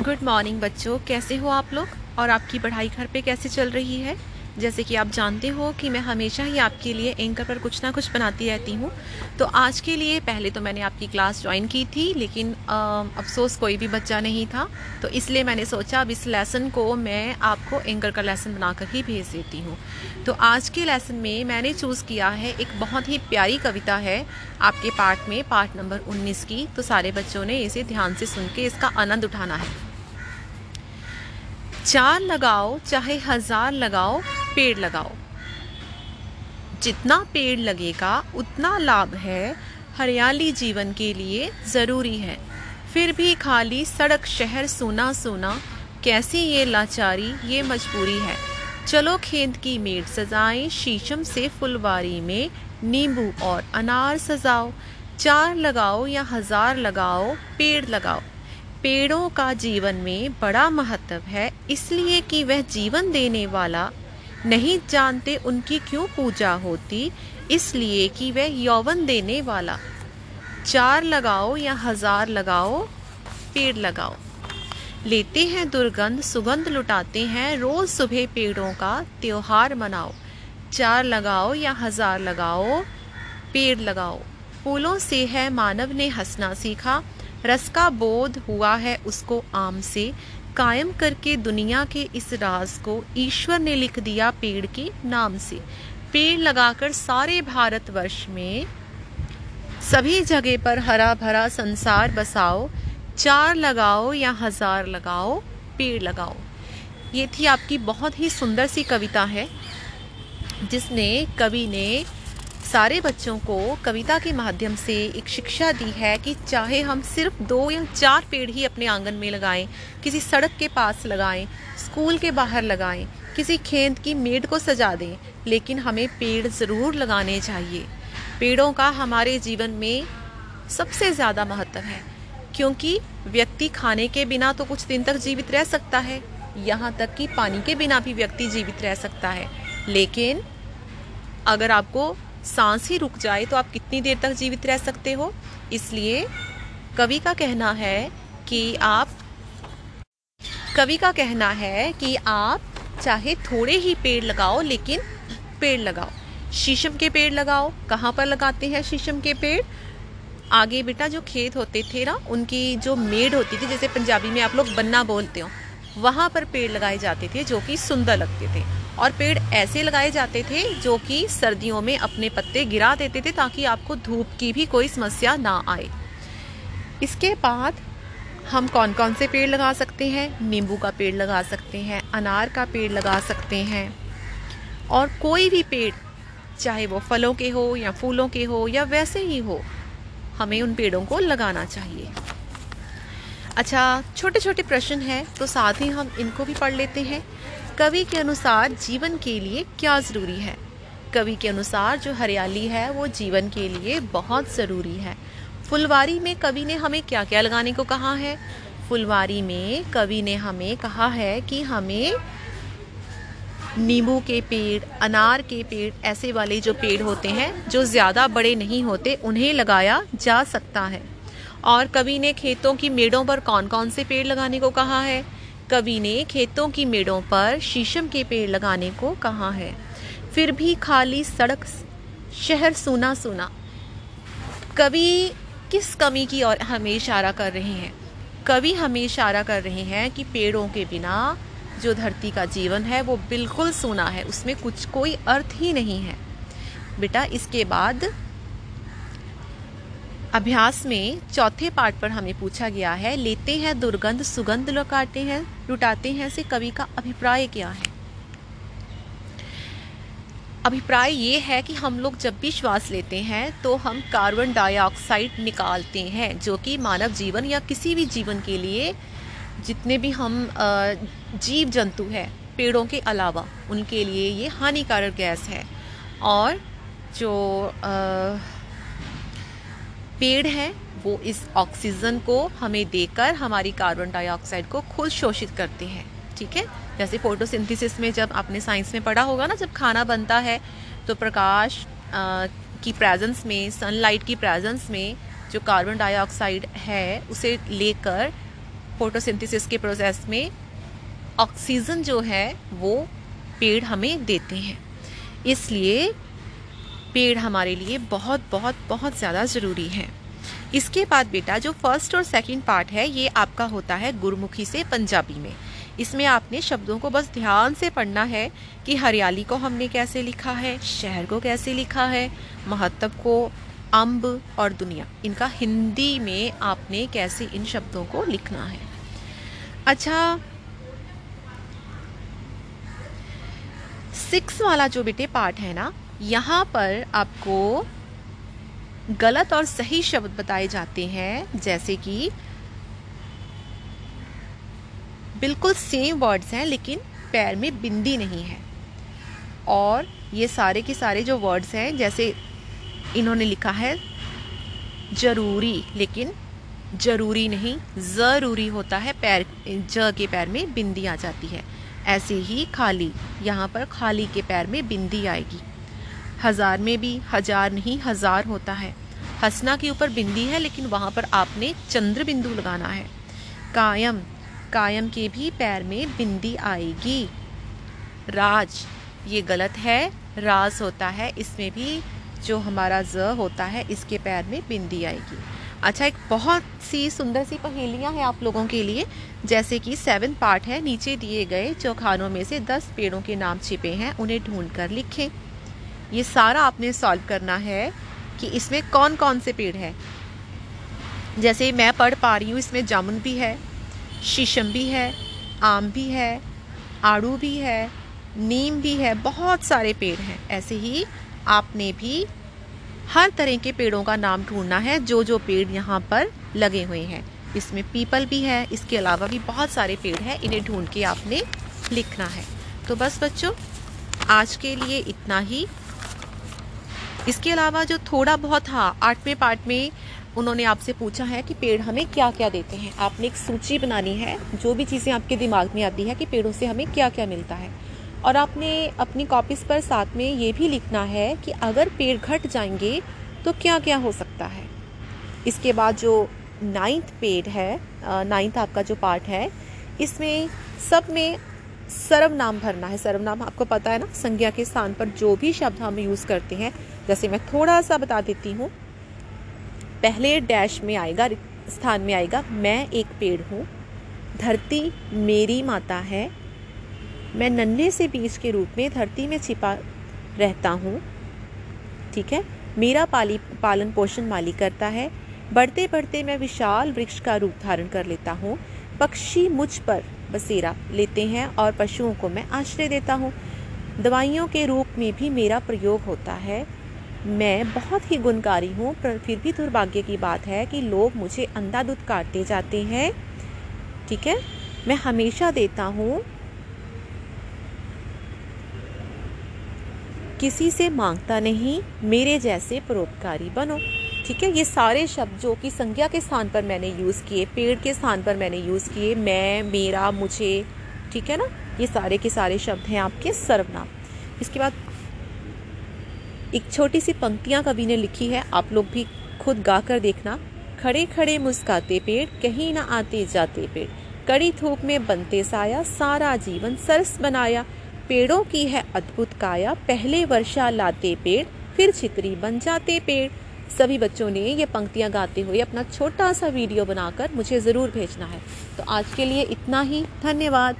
Good morning बच्चों। कैसे हो आप लोग? और आपकी पढ़ाई घर पे कैसे चल रही है? जैसे कि आप जानते हो कि मैं हमेशा ही आपके लिए एंकर पर कुछ ना कुछ बनाती रहती हूँ। तो आज के लिए पहले तो मैंने आपकी क्लास ज्वाइन की थी, लेकिन अफसोस कोई भी बच्चा नहीं था। तो इसलिए मैंने सोचा अब इस लेसन को मैं आपको एंकर का लेसन बनाकर ही भेज देती हूँ। तो आज के लेसन में मैंने चूज़ किया है एक बहुत ही प्यारी कविता है आपके पार्ट में पार्ट नंबर उन्नीस की। तो सारे बच्चों ने इसे ध्यान से सुन के इसका आनंद उठाना है। चार लगाओ, चाहे हज़ार लगाओ, पेड़ लगाओ। जितना पेड़ लगेगा, उतना लाभ है। हरियाली जीवन के लिए ज़रूरी है। फिर भी खाली सड़क, शहर सोना सोना कैसी ये लाचारी, ये मजबूरी है। चलो खेत की मेट सजाएँ, शीशम से फुलवारी में नींबू और अनार सजाओ। चार लगाओ या हज़ार लगाओ, पेड़ लगाओ। पेड़ों का जीवन में बड़ा महत्व है, इसलिए कि वह जीवन देने वाला नहीं जानते उनकी क्यों पूजा होती, इसलिए कि वह यौवन देने वाला। चार लगाओ या हज़ार लगाओ, पेड़ लगाओ। लेते हैं दुर्गंध, सुगंध लुटाते हैं, रोज सुबह पेड़ों का त्योहार मनाओ। चार लगाओ या हज़ार लगाओ, पेड़ लगाओ। फूलों से है मानव ने हंसना सीखा रस का बोध हुआ है उसको आम से। कायम करके दुनिया के इस राज को ईश्वर ने लिख दिया पेड़ के नाम से। पेड़ लगाकर सारे भारतवर्ष में सभी जगह पर हरा भरा संसार बसाओ। चार लगाओ या हज़ार लगाओ, पेड़ लगाओ। ये थी आपकी बहुत ही सुंदर सी कविता है, जिसने कवि ने सारे बच्चों को कविता के माध्यम से एक शिक्षा दी है कि चाहे हम सिर्फ़ दो या चार पेड़ ही अपने आँगन में लगाएँ, किसी सड़क के पास लगाएँ, स्कूल के बाहर लगाएँ, किसी खेत की मेड को सजा दें, लेकिन हमें पेड़ ज़रूर लगाने चाहिए। पेड़ों का हमारे जीवन में सबसे ज़्यादा महत्व है, क्योंकि व्यक्ति खाने के बिना तो कुछ दिन तक जीवित रह सकता है, यहाँ तक कि पानी के बिना भी व्यक्ति जीवित रह सकता है। लेकिन अगर आपको सांस ही रुक जाए तो आप कितनी देर तक जीवित रह सकते हो? इसलिए कवि का कहना है कि आप, कवि का कहना है कि आप चाहे थोड़े ही पेड़ लगाओ, लेकिन पेड़ लगाओ। शीशम के पेड़ लगाओ। कहाँ पर लगाते हैं शीशम के पेड़? आगे बेटा जो खेत होते थे ना, उनकी जो मेड होती थी, जैसे पंजाबी में आप लोग बन्ना बोलते हो, वहाँ पर पेड़ लगाए जाते थे, जो कि सुंदर लगते थे। और पेड़ ऐसे लगाए जाते थे जो कि सर्दियों में अपने पत्ते गिरा देते थे ताकि आपको धूप की भी कोई समस्या ना आए। इसके बाद हम कौन कौन से पेड़ लगा सकते हैं? नींबू का पेड़ लगा सकते हैं, अनार का पेड़ लगा सकते हैं। और कोई भी पेड़, चाहे वो फलों के हो या फूलों के हो या वैसे ही हो, हमें उन पेड़ों को लगाना चाहिए। अच्छा छोटे छोटे प्रश्न हैं तो साथ ही हम इनको भी पढ़ लेते हैं। कवि के अनुसार जीवन के लिए क्या ज़रूरी है? कवि के अनुसार जो हरियाली है, वो जीवन के लिए बहुत ज़रूरी है। फुलवारी में कवि ने हमें क्या क्या लगाने को कहा है? फुलवारी में कवि ने हमें कहा है कि हमें नींबू के पेड़, अनार के पेड़, ऐसे वाले जो पेड़ होते हैं, जो ज़्यादा बड़े नहीं होते, उन्हें लगाया जा सकता है। और कवि ने खेतों की मेड़ों पर कौन कौन से पेड़ लगाने को कहा है? कवि ने खेतों की मेड़ों पर शीशम के पेड़ लगाने को कहा है। फिर भी खाली सड़क, शहर सुना सुना कवि किस कमी की ओर हमें इशारा कर रहे हैं? कवि हमें इशारा कर रहे हैं कि पेड़ों के बिना जो धरती का जीवन है, वो बिल्कुल सुना है। उसमें कुछ कोई अर्थ ही नहीं है। बेटा, इसके बाद अभ्यास में चौथे पार्ट पर हमें पूछा गया है लेते हैं दुर्गंध सुगंध लुटाते हैं लुटाते हैं से कवि का अभिप्राय क्या है? अभिप्राय ये है कि हम लोग जब भी श्वास लेते हैं तो हम कार्बन डाइऑक्साइड निकालते हैं जो कि मानव जीवन या किसी भी जीवन के लिए जितने भी हम जीव जंतु हैं पेड़ों के अलावा उनके लिए ये हानिकारक गैस है। और जो आ, पेड़ हैं वो इस ऑक्सीजन को हमें देकर हमारी कार्बन डाइऑक्साइड को खुद शोषित करते हैं ठीक है? जैसे फोटोसिंथेसिस में जब आपने साइंस में पढ़ा होगा ना जब खाना बनता है तो प्रकाश आ, की प्रेजेंस में सनलाइट की प्रेजेंस में जो कार्बन डाइऑक्साइड है उसे लेकर फोटोसिंथेसिस के प्रोसेस में ऑक्सीजन जो है वो पेड़ हमें देते हैं। इसलिए पेड़ हमारे लिए बहुत बहुत बहुत ज़्यादा ज़रूरी है। इसके बाद बेटा, जो फ़र्स्ट और सेकंड पार्ट है, ये आपका होता है गुरमुखी से पंजाबी में। इसमें आपने शब्दों को बस ध्यान से पढ़ना है कि हरियाली को हमने कैसे लिखा है, शहर को कैसे लिखा है, महत्व को अम्ब और दुनिया। इनका हिंदी में आपने कैसे इन शब्दों को लिखना है। अच्छा सिक्स वाला जो बेटे पार्ट है ना यहाँ पर आपको गलत और सही शब्द बताए जाते हैं, जैसे कि बिल्कुल सेम वर्ड्स हैं, लेकिन पैर में बिंदी नहीं है। और ये सारे के सारे जो वर्ड्स हैं, जैसे इन्होंने लिखा है, ज़रूरी, लेकिन ज़रूरी नहीं, ज़रूरी होता है पैर, ज के पैर में बिंदी आ जाती है। ऐसे ही खाली, यहाँ पर खाली के पैर में बिंदी आएगी। हज़ार में भी हज़ार नहीं, हज़ार होता है। हसना के ऊपर बिंदी है, लेकिन वहाँ पर आपने चंद्र बिंदु लगाना है। कायम कायम के भी पैर में बिंदी आएगी। राज, ये गलत है। राज होता है, इसमें भी जो हमारा ज होता है, इसके पैर में बिंदी आएगी। अच्छा एक बहुत सी सुंदर सी पहेलियाँ हैं आप लोगों के लिए। जैसे कि सेवन पार्ट है, नीचे दिए गए चौखानों में से दस पेड़ों के नाम छिपे हैं, उन्हें ढूंढ कर लिखें। ये सारा आपने सॉल्व करना है कि इसमें कौन कौन से पेड़ हैं। जैसे मैं पढ़ पा रही हूँ, इसमें जामुन भी है, शीशम भी है, आम भी है, आड़ू भी है, नीम भी है, बहुत सारे पेड़ हैं। ऐसे ही आपने भी हर तरह के पेड़ों का नाम ढूंढना है जो जो पेड़ यहाँ पर लगे हुए हैं। इसमें पीपल भी है, इसके अलावा भी बहुत सारे पेड़ हैं, इन्हें ढूंढ के आपने लिखना है। तो बस बच्चों, आज के लिए इतना ही। इसके अलावा जो थोड़ा बहुत हाँ आठवें पार्ट में उन्होंने आपसे पूछा है कि पेड़ हमें क्या क्या देते हैं। आपने एक सूची बनानी है, जो भी चीज़ें आपके दिमाग में आती है कि पेड़ों से हमें क्या क्या मिलता है। और आपने अपनी कॉपीज़ पर साथ में ये भी लिखना है कि अगर पेड़ घट जाएँगे तो क्या क्या हो सकता है। इसके बाद जो नाइन्थ पेड़ है नाइन्थ आपका जो पार्ट है, इसमें सब में सर्वनाम भरना है। सर्वनाम आपको पता है ना, संज्ञा के स्थान पर जो भी शब्द हम यूज़ करते हैं जैसे मैं थोड़ा सा बता देती हूँ, पहले डैश में आएगा, स्थान में आएगा, मैं एक पेड़ हूँ, धरती मेरी माता है, मैं नन्हे से बीज के रूप में धरती में छिपा रहता हूँ, ठीक है? मेरा पाली, पालन पोषण माली करता है बढ़ते बढ़ते मैं विशाल वृक्ष का रूप धारण कर लेता हूँ, पक्षी मुझ पर बसेरा लेते हैं और पशुओं को मैं आश्रय देता हूँ, दवाइयों के रूप में भी मेरा प्रयोग होता है मैं बहुत ही गुणकारी हूँ, पर फिर भी दुर्भाग्य की बात है कि लोग मुझे अंधाधुत काटते जाते हैं। ठीक है? मैं हमेशा देता हूँ। किसी से माँगता नहीं, मेरे जैसे परोपकारी बनो। ठीक है? ये सारे शब्द जो कि संज्ञा के स्थान पर मैंने यूज़ किए, पेड़ के स्थान पर मैंने यूज़ किए, मैं, मेरा, मुझे, ठीक है ना? ये सारे के सारे शब्द हैं आपके सर्वनाम। इसके बाद एक छोटी सी पंक्तियाँ कवि ने लिखी है, आप लोग भी खुद गा कर देखना। खड़े खड़े मुस्काते पेड़, कहीं ना आते जाते पेड़। कड़ी धूप में बनते साया, सारा जीवन सरस बनाया। पेड़ों की है अद्भुत काया, पहले वर्षा लाते पेड़, फिर छितरी बन जाते पेड़। सभी बच्चों ने ये पंक्तियाँ गाते हुए अपना छोटा सा वीडियो बनाकर मुझे ज़रूर भेजना है। तो आज के लिए इतना ही, धन्यवाद।